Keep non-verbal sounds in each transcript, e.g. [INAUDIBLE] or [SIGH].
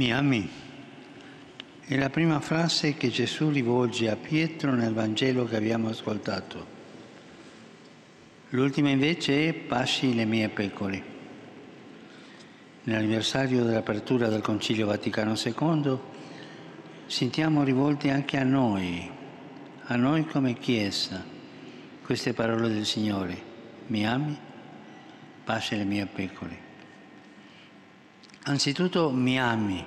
Mi ami? È la prima frase che Gesù rivolge a Pietro nel Vangelo che abbiamo ascoltato. L'ultima invece è pasci le mie pecore. Nell'anniversario dell'apertura del Concilio Vaticano II sentiamo rivolte anche a noi, a noi come Chiesa, queste parole del Signore. Mi ami? Pasci le mie pecore. Anzitutto mi ami,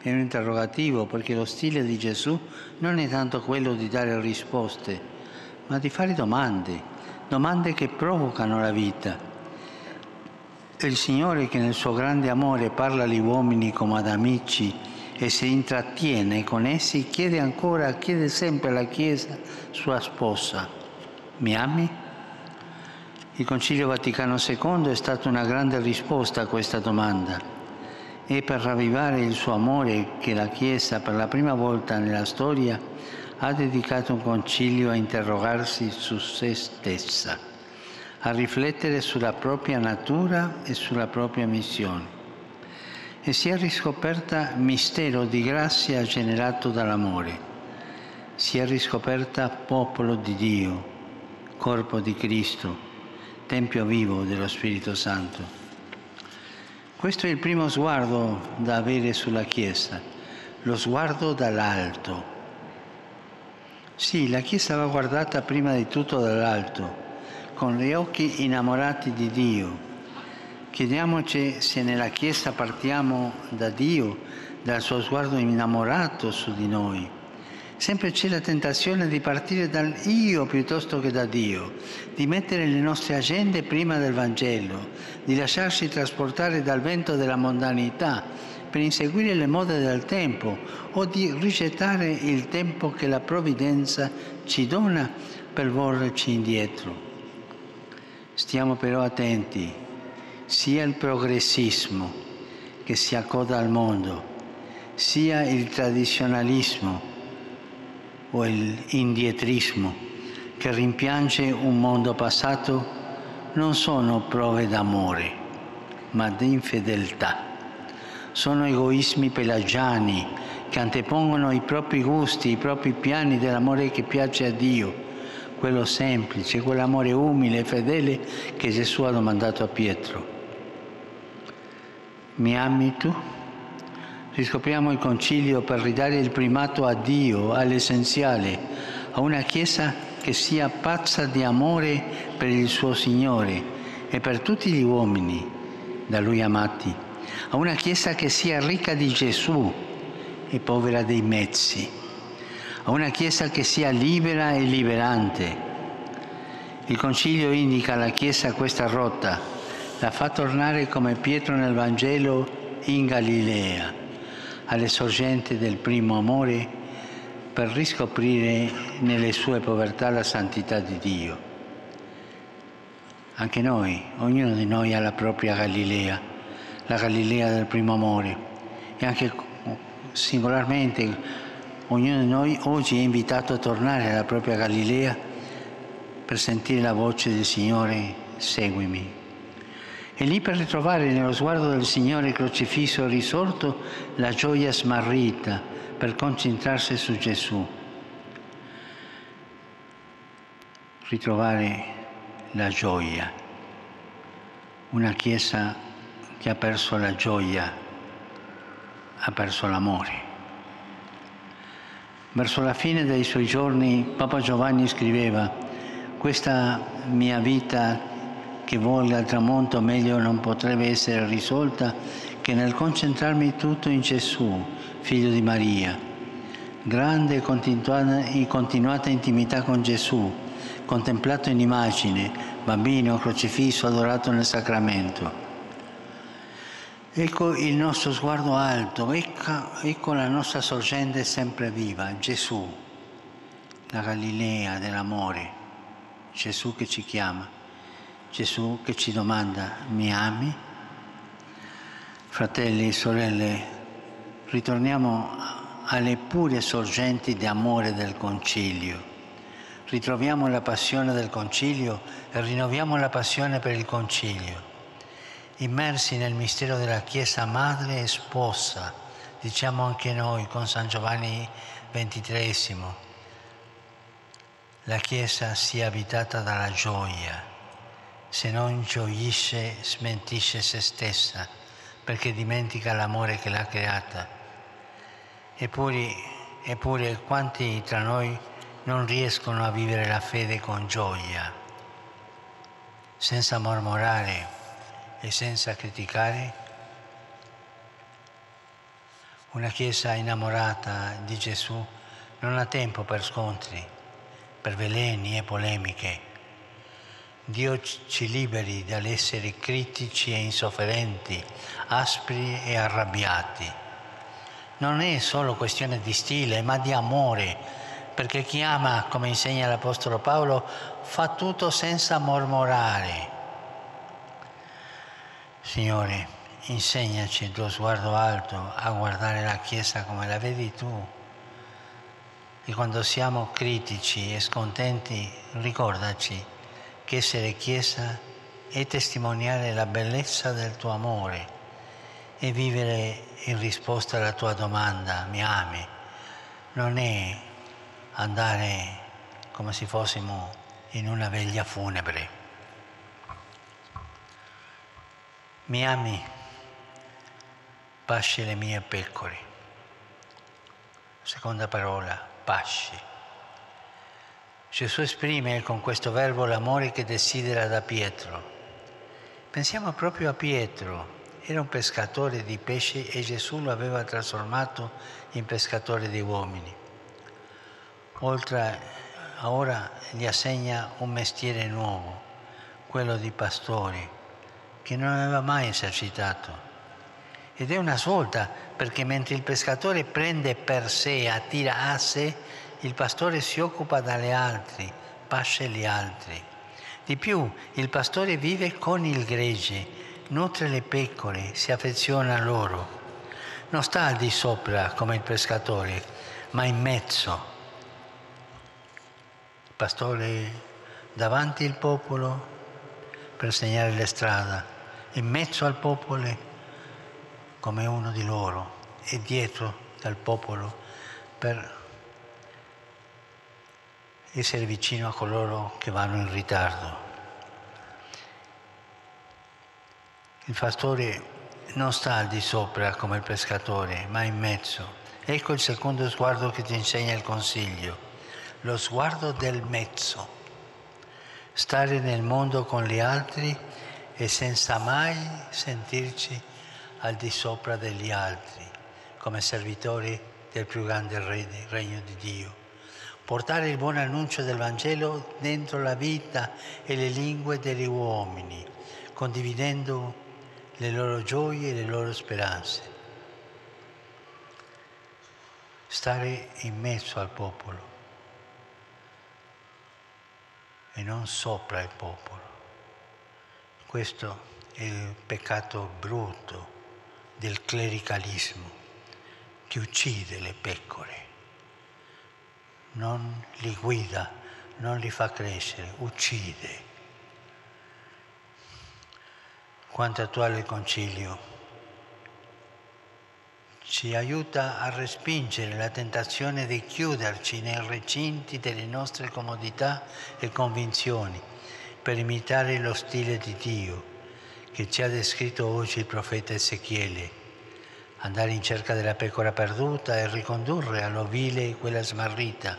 è un interrogativo perché lo stile di Gesù non è tanto quello di dare risposte, ma di fare domande, domande che provocano la vita. Il Signore che nel suo grande amore parla agli uomini come ad amici e si intrattiene con essi, chiede ancora, chiede sempre alla Chiesa, sua sposa, mi ami? Il Concilio Vaticano II è stata una grande risposta a questa domanda è per ravvivare il suo amore che la Chiesa per la prima volta nella storia ha dedicato un concilio a interrogarsi su se stessa, a riflettere sulla propria natura e sulla propria missione. E si è riscoperta mistero di grazia generato dall'amore. Si è riscoperta popolo di Dio, corpo di Cristo, Tempio vivo dello Spirito Santo. Questo è il primo sguardo da avere sulla Chiesa, lo sguardo dall'alto. Sì, la Chiesa va guardata prima di tutto dall'alto, con gli occhi innamorati di Dio. Chiediamoci se nella Chiesa partiamo da Dio, dal suo sguardo innamorato su di noi Sempre c'è la tentazione di partire dal io piuttosto che da Dio, di mettere le nostre agende prima del Vangelo, di lasciarsi trasportare dal vento della mondanità per inseguire le mode del tempo o di rigettare il tempo che la provvidenza ci dona per volgerci indietro. Stiamo però attenti, sia il progressismo che si accoda al mondo, sia il tradizionalismo o l'indietrismo che rimpiange un mondo passato non sono prove d'amore, ma di infedeltà. Sono egoismi pelagiani che antepongono i propri gusti, i propri piani dell'amore che piace a Dio, quello semplice, quell'amore umile e fedele che Gesù ha domandato a Pietro. Mi ami tu? Riscopriamo il concilio per ridare il primato a Dio, all'essenziale, a una Chiesa che sia pazza di amore per il suo Signore e per tutti gli uomini da Lui amati, a una Chiesa che sia ricca di Gesù e povera dei mezzi, a una Chiesa che sia libera e liberante. Il Concilio indica alla Chiesa questa rotta, la fa tornare come Pietro nel Vangelo in Galilea alle sorgenti del primo amore per riscoprire nelle sue povertà la santità di Dio. Anche noi, ognuno di noi ha la propria Galilea, la Galilea del primo amore e anche singolarmente ognuno di noi oggi è invitato a tornare alla propria Galilea per sentire la voce del Signore, seguimi. E lì per ritrovare nello sguardo del Signore crocifisso e risorto la gioia smarrita per concentrarsi su Gesù. Ritrovare la gioia. Una Chiesa che ha perso la gioia, ha perso l'amore. Verso la fine dei suoi giorni Papa Giovanni scriveva, questa mia vita che volga al tramonto meglio non potrebbe essere risolta che nel concentrarmi tutto in Gesù, figlio di Maria. Grande e continuata intimità con Gesù, contemplato in immagine, bambino crocifisso adorato nel sacramento. Ecco il nostro sguardo alto, ecco, ecco la nostra sorgente sempre viva, Gesù, la Galilea dell'amore, Gesù che ci chiama. Gesù che ci domanda, mi ami? Fratelli e sorelle, ritorniamo alle pure sorgenti di amore del concilio. Ritroviamo la passione del concilio e rinnoviamo la passione per il concilio. Immersi nel mistero della Chiesa madre e sposa, diciamo anche noi con San Giovanni XXIII, la Chiesa sia abitata dalla gioia, se non gioisce smentisce se stessa perché dimentica l'amore che l'ha creata. Eppure, eppure quanti tra noi non riescono a vivere la fede con gioia, senza mormorare e senza criticare? Una Chiesa innamorata di Gesù non ha tempo per scontri, per veleni e polemiche. Dio ci liberi dall'essere critici e insofferenti, aspri e arrabbiati. Non è solo questione di stile, ma di amore, perché chi ama, come insegna l'Apostolo Paolo, fa tutto senza mormorare. Signore, insegnaci il tuo sguardo alto a guardare la Chiesa come la vedi tu. E quando siamo critici e scontenti, ricordaci che essere Chiesa è testimoniare la bellezza del tuo amore e vivere in risposta alla tua domanda, mi ami, non è andare come se fossimo in una veglia funebre. Mi ami? pasce le mie pecore. Seconda parola, pasce. Gesù esprime con questo verbo l'amore che desidera da Pietro. Pensiamo proprio a Pietro, era un pescatore di pesci e Gesù lo aveva trasformato in pescatore di uomini. Oltre ora gli assegna un mestiere nuovo, quello di pastore, che non aveva mai esercitato ed è una svolta, perché mentre il pescatore prende per sé, attira a sé, il pastore si occupa dalle altre, pasce gli altri. Di più, il pastore vive con il gregge, nutre le pecore, si affeziona a loro. Non sta al di sopra come il pescatore, ma in mezzo. Il pastore davanti al popolo per segnare le strade, in mezzo al popolo come uno di loro e dietro dal popolo per essere vicino a coloro che vanno in ritardo. Il pastore non sta al di sopra come il pescatore, ma in mezzo. Ecco il secondo sguardo che ti insegna il consiglio, lo sguardo del mezzo. Stare nel mondo con gli altri e senza mai sentirci al di sopra degli altri, come servitori del più grande regno di Dio. Portare il buon annuncio del Vangelo dentro la vita e le lingue degli uomini, condividendo le loro gioie e le loro speranze. Stare in mezzo al popolo e non sopra il popolo. Questo è il peccato brutto del clericalismo che uccide le pecore, non li guida, non li fa crescere, uccide. Quanto attuale il concilio ci aiuta a respingere la tentazione di chiuderci nei recinti delle nostre comodità e convinzioni per imitare lo stile di Dio che ci ha descritto oggi il profeta Ezechiele, andare in cerca della pecora perduta e ricondurre all'ovile quella smarrita,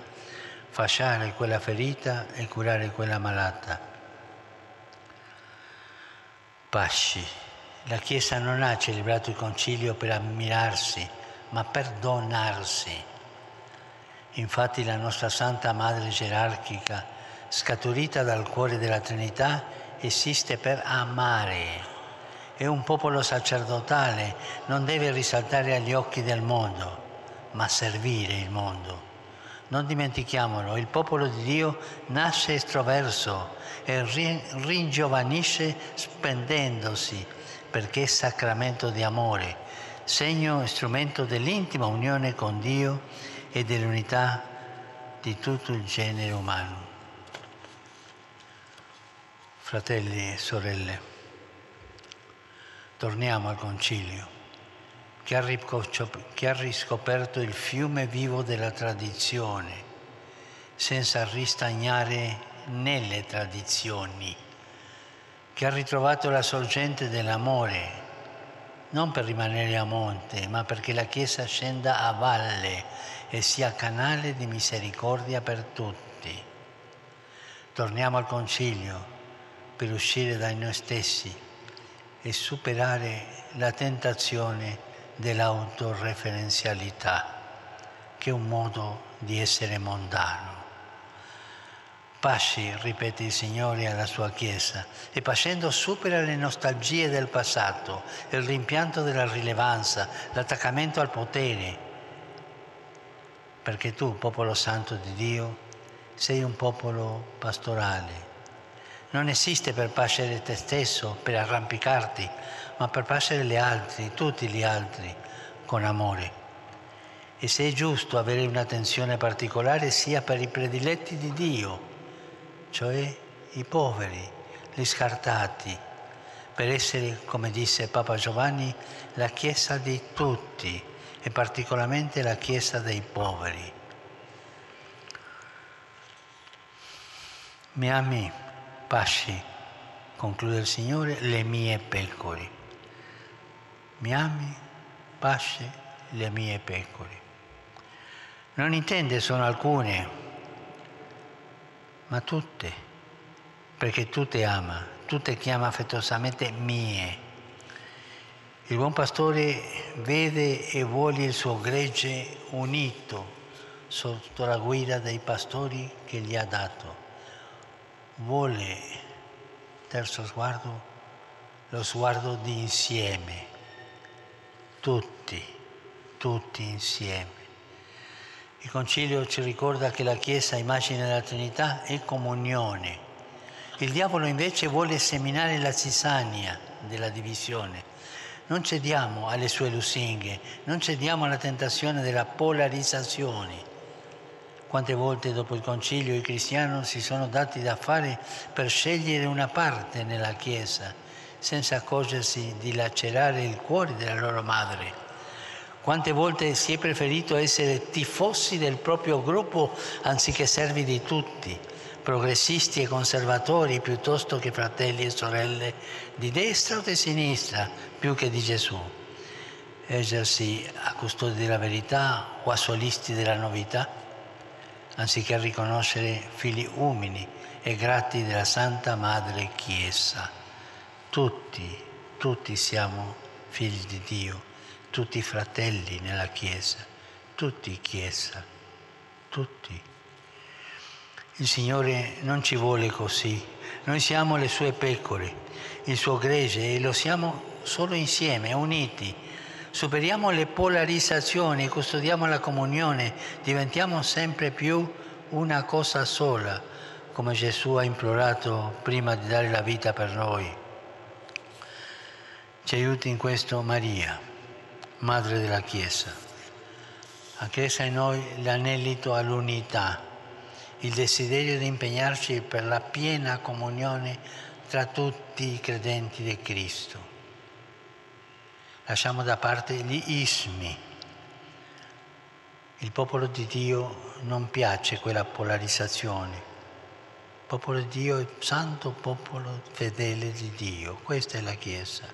fasciare quella ferita e curare quella malata. Pasci. La Chiesa non ha celebrato il concilio per ammirarsi, ma per donarsi. Infatti la nostra Santa Madre gerarchica, scaturita dal cuore della Trinità, esiste per amare. È un popolo sacerdotale, non deve risaltare agli occhi del mondo, ma servire il mondo. Non dimentichiamolo, il popolo di Dio nasce estroverso e ringiovanisce spendendosi perché è sacramento di amore, segno e strumento dell'intima unione con Dio e dell'unità di tutto il genere umano. Fratelli e sorelle, torniamo al concilio. che ha riscoperto il fiume vivo della tradizione, senza ristagnare nelle tradizioni, che ha ritrovato la sorgente dell'amore, non per rimanere a monte, ma perché la Chiesa scenda a valle e sia canale di misericordia per tutti. Torniamo al Concilio per uscire da noi stessi e superare la tentazione dell'autoreferenzialità, che è un modo di essere mondano. Pasci, ripete il Signore alla sua Chiesa, e pascendo supera le nostalgie del passato, il rimpianto della rilevanza, l'attaccamento al potere, perché tu, popolo santo di Dio, sei un popolo pastorale. Non esiste per pascere te stesso, per arrampicarti, ma per passare gli altri, tutti gli altri, con amore. E se è giusto avere un'attenzione particolare sia per i prediletti di Dio, cioè i poveri, gli scartati, per essere, come disse Papa Giovanni, la Chiesa di tutti e particolarmente la Chiesa dei poveri. Mi ami, pasci, conclude il Signore, le mie pecore mi ami, pasce le mie pecore. Non intende sono alcune, ma tutte, perché tutte ama, tutte chiama affettuosamente mie. Il buon pastore vede e vuole il suo gregge unito sotto la guida dei pastori che gli ha dato. Vuole, terzo sguardo, lo sguardo di insieme tutti, tutti insieme. Il Concilio ci ricorda che la Chiesa, immagine della Trinità, è comunione. Il diavolo invece vuole seminare la cisania della divisione. Non cediamo alle sue lusinghe, non cediamo alla tentazione della polarizzazione. Quante volte dopo il concilio i cristiani si sono dati da fare per scegliere una parte nella Chiesa senza accorgersi di lacerare il cuore della loro madre. Quante volte si è preferito essere tifosi del proprio gruppo anziché servi di tutti, progressisti e conservatori piuttosto che fratelli e sorelle di destra o di sinistra più che di Gesù. Ergersi a custodi della verità o a solisti della novità, anziché riconoscere figli umili e grati della Santa Madre Chiesa. Tutti, tutti siamo figli di Dio, tutti fratelli nella Chiesa, tutti Chiesa, tutti. Il Signore non ci vuole così, noi siamo le sue pecore, il suo gregge e lo siamo solo insieme, uniti. Superiamo le polarizzazioni, custodiamo la comunione, diventiamo sempre più una cosa sola, come Gesù ha implorato prima di dare la vita per noi. Ci aiuti in questo Maria, Madre della Chiesa, a cresca in noi l'anelito all'unità, il desiderio di impegnarci per la piena comunione tra tutti i credenti di Cristo. Lasciamo da parte gli ismi. Il popolo di Dio non piace quella polarizzazione. Il popolo di Dio è il santo popolo fedele di Dio. Questa è la Chiesa.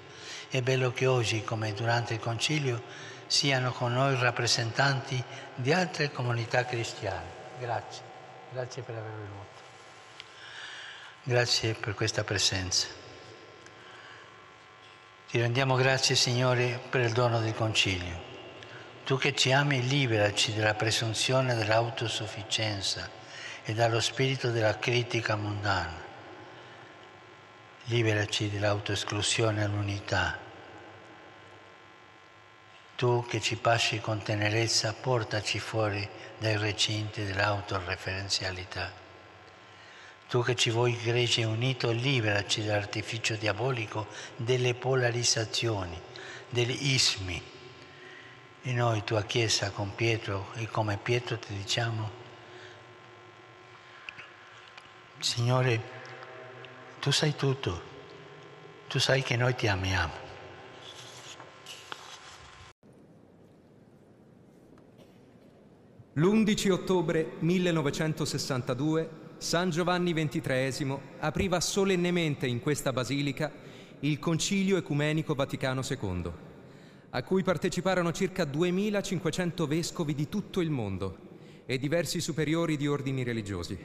È bello che oggi, come durante il concilio, siano con noi rappresentanti di altre comunità cristiane. Grazie, grazie per aver venuto. Grazie per questa presenza. Ti rendiamo grazie, Signore, per il dono del concilio. Tu che ci ami, liberaci dalla presunzione dell'autosufficienza e dallo spirito della critica mondana. Liberaci dall'autoesclusione all'unità tu che ci passi con tenerezza, portaci fuori dai recinti dell'autoreferenzialità. Tu che ci vuoi greci e unito, liberaci dall'artificio diabolico delle polarizzazioni, degli ismi. E noi, tua Chiesa, con Pietro e come Pietro ti diciamo, Signore, tu sai tutto, tu sai che noi ti amiamo. L'11 ottobre 1962 San Giovanni XXIII apriva solennemente in questa basilica il Concilio Ecumenico Vaticano II, a cui parteciparono circa 2500 vescovi di tutto il mondo e diversi superiori di ordini religiosi.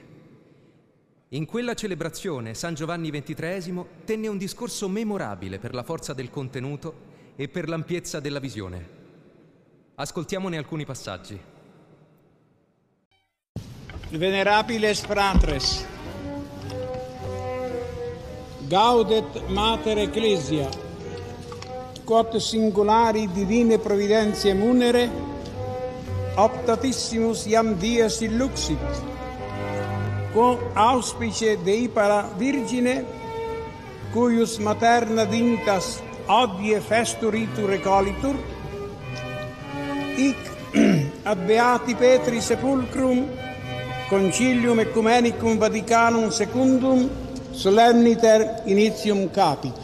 In quella celebrazione San Giovanni XXIII tenne un discorso memorabile per la forza del contenuto e per l'ampiezza della visione. Ascoltiamone alcuni passaggi. venerabiles fratres, gaudet mater ecclesia, quod singulari divine providentiae munere, optatissimus iam dies illuxit, quo auspice Dei para Virgine, cuius materna dintas odie festuritur recolitur, hic [CLEARS THROAT] ad Beati Petri sepulcrum, Concilium Ecumenicum Vaticanum Secundum Solenniter Initium Capit.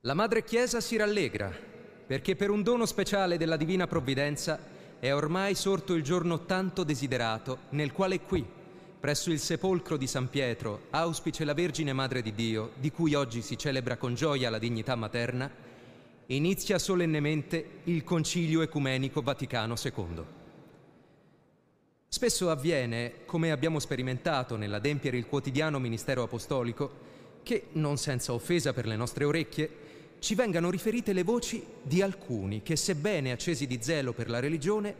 La Madre Chiesa si rallegra perché per un dono speciale della divina provvidenza è ormai sorto il giorno tanto desiderato nel quale qui, presso il sepolcro di San Pietro, auspice la Vergine Madre di Dio, di cui oggi si celebra con gioia la dignità materna, inizia solennemente il Concilio Ecumenico Vaticano II. Spesso avviene, come abbiamo sperimentato nell'adempiere il quotidiano ministero apostolico, che, non senza offesa per le nostre orecchie, ci vengano riferite le voci di alcuni che, sebbene accesi di zelo per la religione,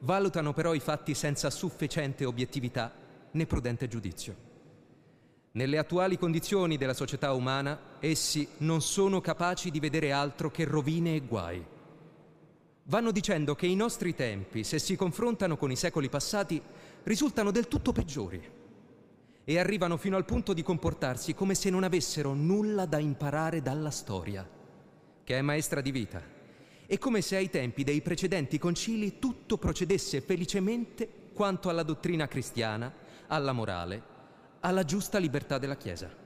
valutano però i fatti senza sufficiente obiettività né prudente giudizio. Nelle attuali condizioni della società umana, essi non sono capaci di vedere altro che rovine e guai. Vanno dicendo che i nostri tempi, se si confrontano con i secoli passati, risultano del tutto peggiori e arrivano fino al punto di comportarsi come se non avessero nulla da imparare dalla storia, che è maestra di vita, e come se ai tempi dei precedenti concili tutto procedesse felicemente quanto alla dottrina cristiana, alla morale, alla giusta libertà della Chiesa.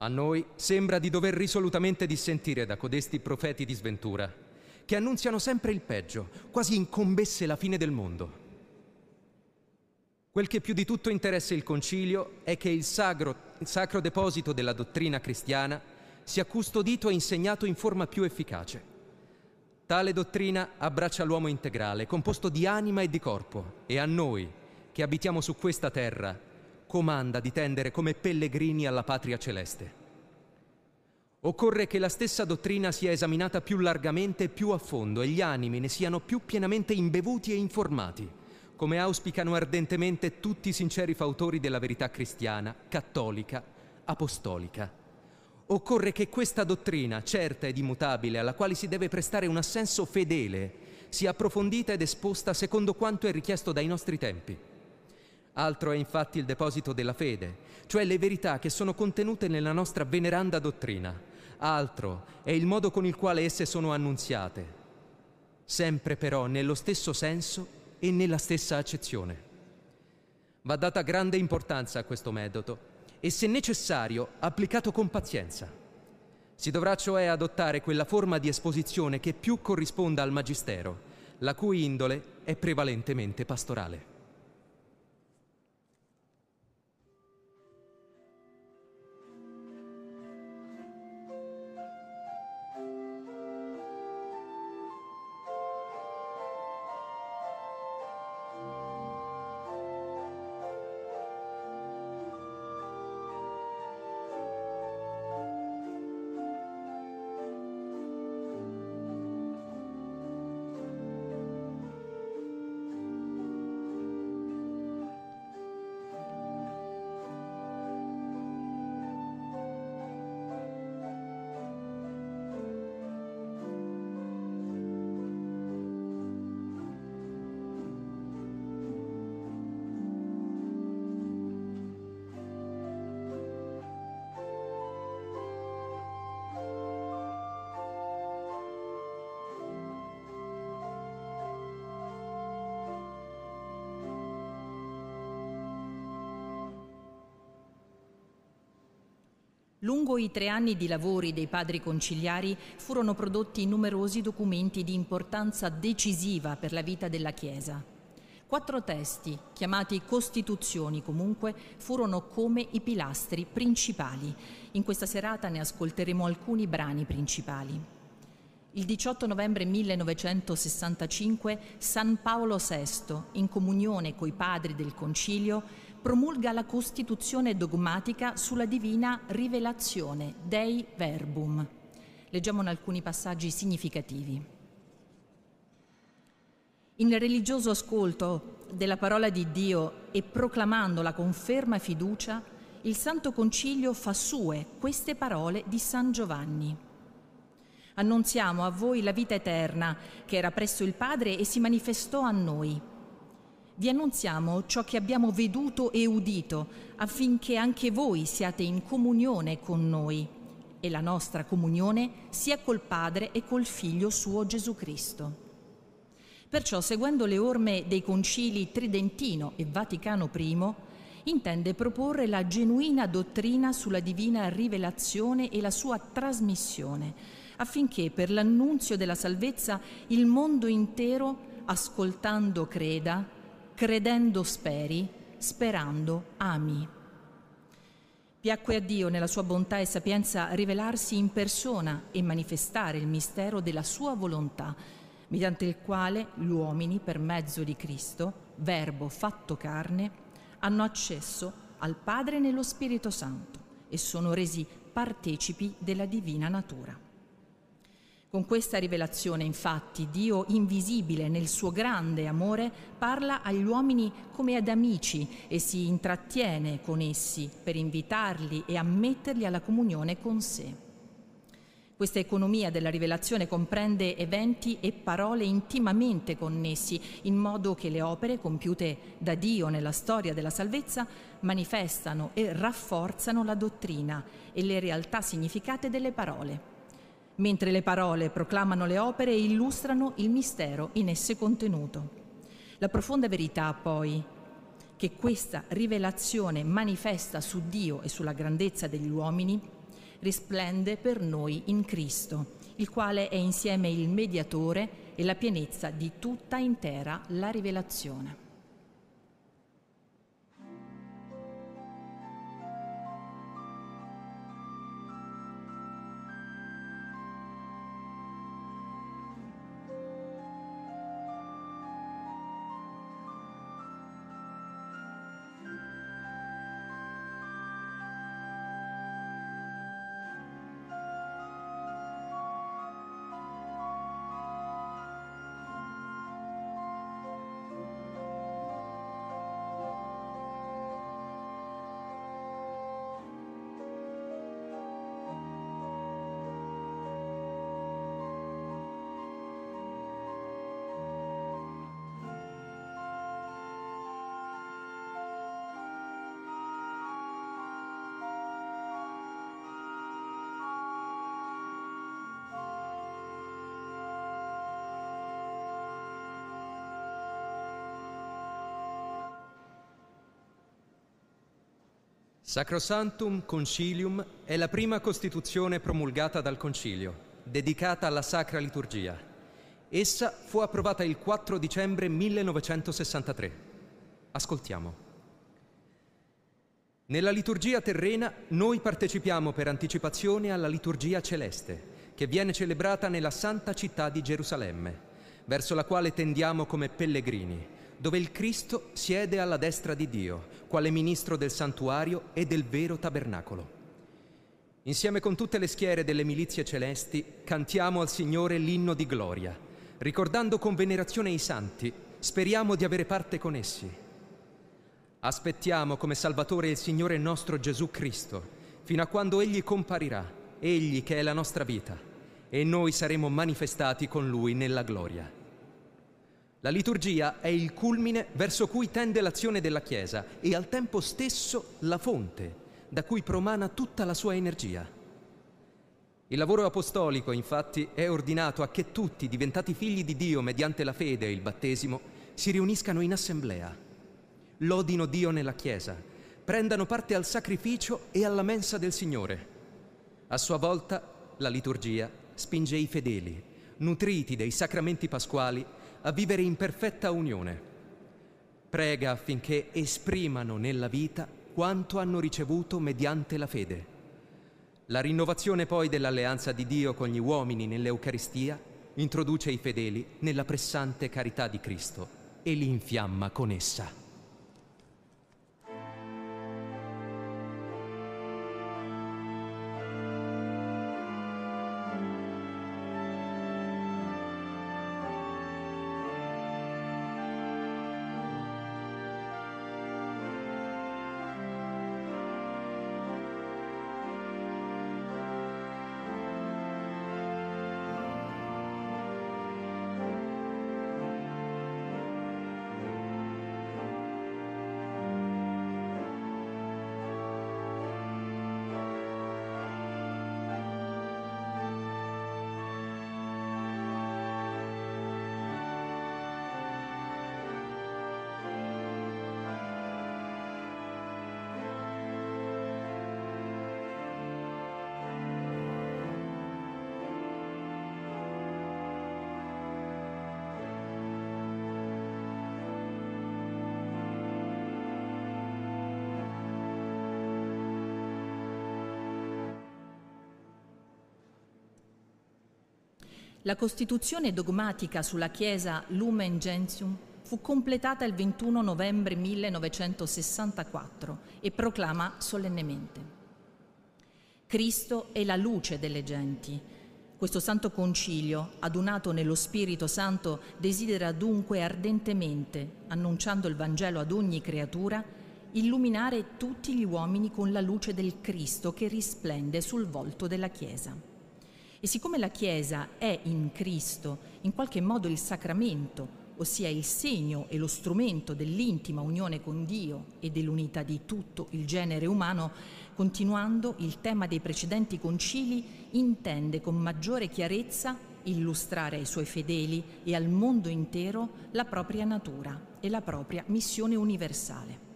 A noi sembra di dover risolutamente dissentire da codesti profeti di sventura, che annunziano sempre il peggio, quasi incombesse la fine del mondo. Quel che più di tutto interessa il Concilio è che il sacro, il sacro deposito della dottrina cristiana sia custodito e insegnato in forma più efficace. Tale dottrina abbraccia l'uomo integrale, composto di anima e di corpo, e a noi, che abitiamo su questa terra, comanda di tendere come pellegrini alla patria celeste. Occorre che la stessa dottrina sia esaminata più largamente e più a fondo e gli animi ne siano più pienamente imbevuti e informati come auspicano ardentemente tutti i sinceri fautori della verità cristiana, cattolica, apostolica. Occorre che questa dottrina, certa ed immutabile, alla quale si deve prestare un assenso fedele, sia approfondita ed esposta secondo quanto è richiesto dai nostri tempi. Altro è infatti il deposito della fede, cioè le verità che sono contenute nella nostra veneranda dottrina. Altro è il modo con il quale esse sono annunziate, sempre però nello stesso senso e nella stessa accezione. Va data grande importanza a questo metodo e, se necessario, applicato con pazienza. Si dovrà cioè adottare quella forma di esposizione che più corrisponda al Magistero, la cui indole è prevalentemente pastorale. Lungo i tre anni di lavori dei padri conciliari furono prodotti numerosi documenti di importanza decisiva per la vita della Chiesa. Quattro testi, chiamati Costituzioni comunque, furono come i pilastri principali. In questa serata ne ascolteremo alcuni brani principali. Il 18 novembre 1965 San Paolo VI, in comunione coi padri del Concilio, promulga la Costituzione dogmatica sulla divina rivelazione, Dei Verbum. Leggiamo alcuni passaggi significativi. In religioso ascolto della parola di Dio e proclamandola con ferma fiducia, il Santo Concilio fa sue queste parole di San Giovanni. Annunziamo a voi la vita eterna che era presso il Padre e si manifestò a noi vi annunziamo ciò che abbiamo veduto e udito, affinché anche voi siate in comunione con noi e la nostra comunione sia col Padre e col Figlio suo Gesù Cristo. Perciò, seguendo le orme dei concili Tridentino e Vaticano I, intende proporre la genuina dottrina sulla divina rivelazione e la sua trasmissione, affinché per l'annunzio della salvezza il mondo intero, ascoltando, creda, credendo speri, sperando ami. Piacque a Dio nella sua bontà e sapienza rivelarsi in persona e manifestare il mistero della sua volontà, mediante il quale gli uomini, per mezzo di Cristo, Verbo fatto carne, hanno accesso al Padre nello Spirito Santo e sono resi partecipi della divina natura. Con questa rivelazione, infatti, Dio invisibile nel suo grande amore parla agli uomini come ad amici e si intrattiene con essi per invitarli e ammetterli alla comunione con sé. Questa economia della rivelazione comprende eventi e parole intimamente connessi, in modo che le opere compiute da Dio nella storia della salvezza manifestano e rafforzano la dottrina e le realtà significate delle parole mentre le parole proclamano le opere e illustrano il mistero in esse contenuto. La profonda verità, poi, che questa rivelazione manifesta su Dio e sulla grandezza degli uomini, risplende per noi in Cristo, il quale è insieme il mediatore e la pienezza di tutta intera la rivelazione. Sacrosantum Concilium è la prima Costituzione promulgata dal Concilio, dedicata alla Sacra Liturgia. Essa fu approvata il 4 dicembre 1963. Ascoltiamo. Nella liturgia terrena noi partecipiamo per anticipazione alla liturgia celeste, che viene celebrata nella santa città di Gerusalemme, verso la quale tendiamo come pellegrini dove il Cristo siede alla destra di Dio, quale ministro del santuario e del vero tabernacolo. Insieme con tutte le schiere delle milizie celesti cantiamo al Signore l'inno di gloria, ricordando con venerazione i santi, speriamo di avere parte con essi. Aspettiamo come Salvatore il Signore nostro Gesù Cristo, fino a quando Egli comparirà, Egli che è la nostra vita, e noi saremo manifestati con Lui nella gloria. La liturgia è il culmine verso cui tende l'azione della Chiesa e al tempo stesso la fonte da cui promana tutta la sua energia. Il lavoro apostolico, infatti, è ordinato a che tutti, diventati figli di Dio mediante la fede e il battesimo, si riuniscano in assemblea, lodino Dio nella Chiesa, prendano parte al sacrificio e alla mensa del Signore, A sua volta, la liturgia spinge i fedeli, nutriti dei sacramenti pasquali, a vivere in perfetta unione. Prega affinché esprimano nella vita quanto hanno ricevuto mediante la fede. La rinnovazione poi dell'alleanza di Dio con gli uomini nell'Eucaristia introduce i fedeli nella pressante carità di Cristo e li infiamma con essa. La Costituzione dogmatica sulla Chiesa Lumen Gentium fu completata il 21 novembre 1964 e proclama solennemente Cristo è la luce delle genti. Questo Santo Concilio, adunato nello Spirito Santo, desidera dunque ardentemente, annunciando il Vangelo ad ogni creatura, illuminare tutti gli uomini con la luce del Cristo che risplende sul volto della Chiesa. E siccome la Chiesa è in Cristo, in qualche modo il sacramento, ossia il segno e lo strumento dell'intima unione con Dio e dell'unità di tutto il genere umano, continuando il tema dei precedenti concili, intende con maggiore chiarezza illustrare ai suoi fedeli e al mondo intero la propria natura e la propria missione universale.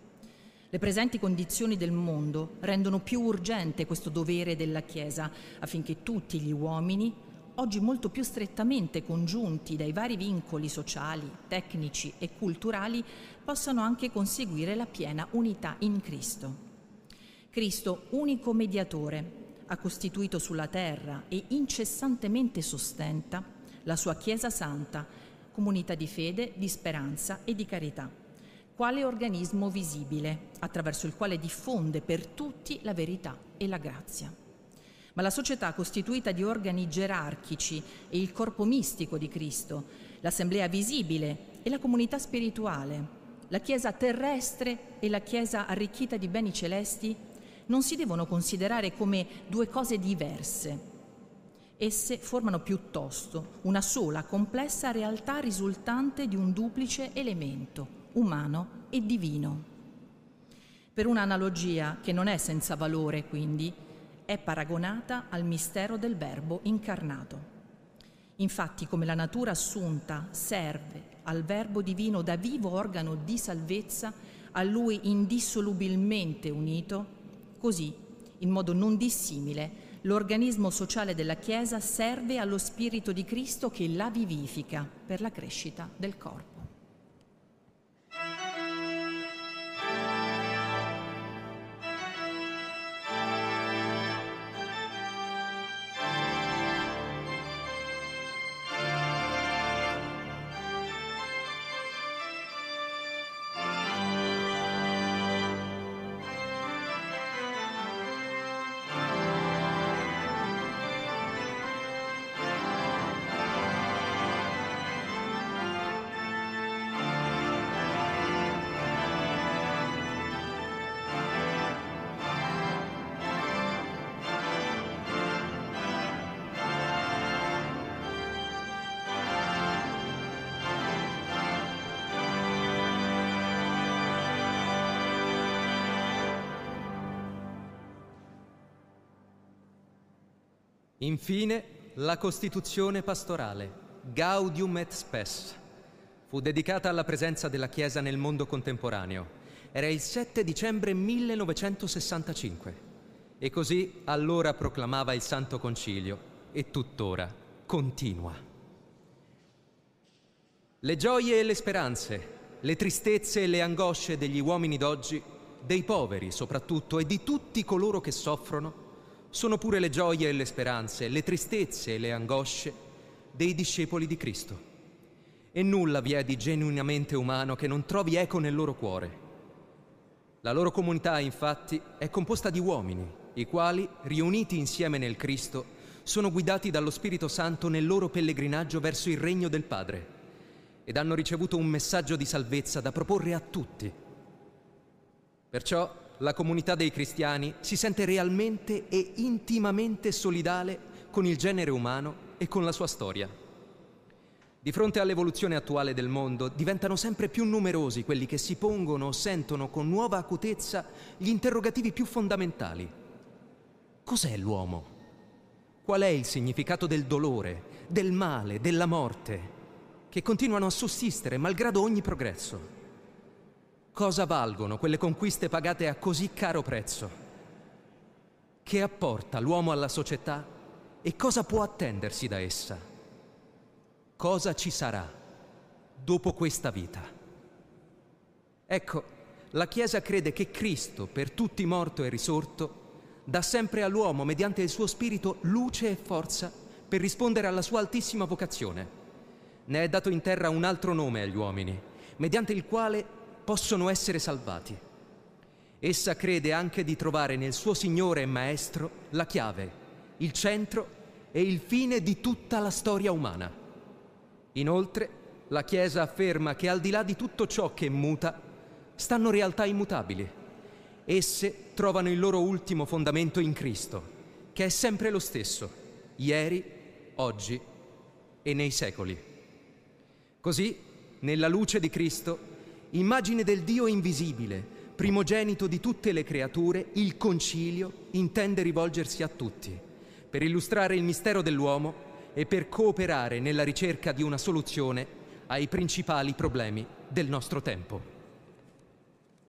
Le presenti condizioni del mondo rendono più urgente questo dovere della Chiesa affinché tutti gli uomini, oggi molto più strettamente congiunti dai vari vincoli sociali, tecnici e culturali, possano anche conseguire la piena unità in Cristo. Cristo, unico mediatore, ha costituito sulla terra e incessantemente sostenta la sua Chiesa Santa, comunità di fede, di speranza e di carità quale organismo visibile attraverso il quale diffonde per tutti la verità e la grazia. Ma la società costituita di organi gerarchici e il corpo mistico di Cristo, l'assemblea visibile e la comunità spirituale, la Chiesa terrestre e la Chiesa arricchita di beni celesti non si devono considerare come due cose diverse. Esse formano piuttosto una sola complessa realtà risultante di un duplice elemento, umano e divino. Per un'analogia che non è senza valore, quindi, è paragonata al mistero del Verbo incarnato. Infatti, come la natura assunta serve al Verbo divino da vivo organo di salvezza, a Lui indissolubilmente unito, così, in modo non dissimile, l'organismo sociale della Chiesa serve allo Spirito di Cristo che la vivifica per la crescita del corpo. Infine, la Costituzione pastorale, Gaudium et Spes, fu dedicata alla presenza della Chiesa nel mondo contemporaneo. Era il 7 dicembre 1965 E così allora proclamava il Santo Concilio e tuttora continua. Le gioie e le speranze, le tristezze e le angosce degli uomini d'oggi, dei poveri soprattutto e di tutti coloro che soffrono, sono pure le gioie e le speranze, le tristezze e le angosce dei discepoli di Cristo. E nulla vi è di genuinamente umano che non trovi eco nel loro cuore. La loro comunità, infatti, è composta di uomini, i quali, riuniti insieme nel Cristo, sono guidati dallo Spirito Santo nel loro pellegrinaggio verso il regno del Padre ed hanno ricevuto un messaggio di salvezza da proporre a tutti. Perciò la comunità dei cristiani si sente realmente e intimamente solidale con il genere umano e con la sua storia. Di fronte all'evoluzione attuale del mondo diventano sempre più numerosi quelli che si pongono o sentono con nuova acutezza gli interrogativi più fondamentali. Cos'è l'uomo? Qual è il significato del dolore, del male, della morte, che continuano a sussistere malgrado ogni progresso? Cosa valgono quelle conquiste pagate a così caro prezzo? Che apporta l'uomo alla società e cosa può attendersi da essa? Cosa ci sarà dopo questa vita? Ecco, la Chiesa crede che Cristo, per tutti morto e risorto, dà sempre all'uomo, mediante il suo spirito, luce e forza per rispondere alla sua altissima vocazione. Ne è dato in terra un altro nome agli uomini, mediante il quale possono essere salvati. Essa crede anche di trovare nel suo Signore e Maestro la chiave, il centro e il fine di tutta la storia umana. Inoltre, la Chiesa afferma che al di là di tutto ciò che muta, stanno realtà immutabili Esse trovano il loro ultimo fondamento in Cristo, che è sempre lo stesso, ieri, oggi e nei secoli. Così, nella luce di Cristo, immagine del Dio invisibile, primogenito di tutte le creature, il concilio intende rivolgersi a tutti, per illustrare il mistero dell'uomo e per cooperare nella ricerca di una soluzione ai principali problemi del nostro tempo.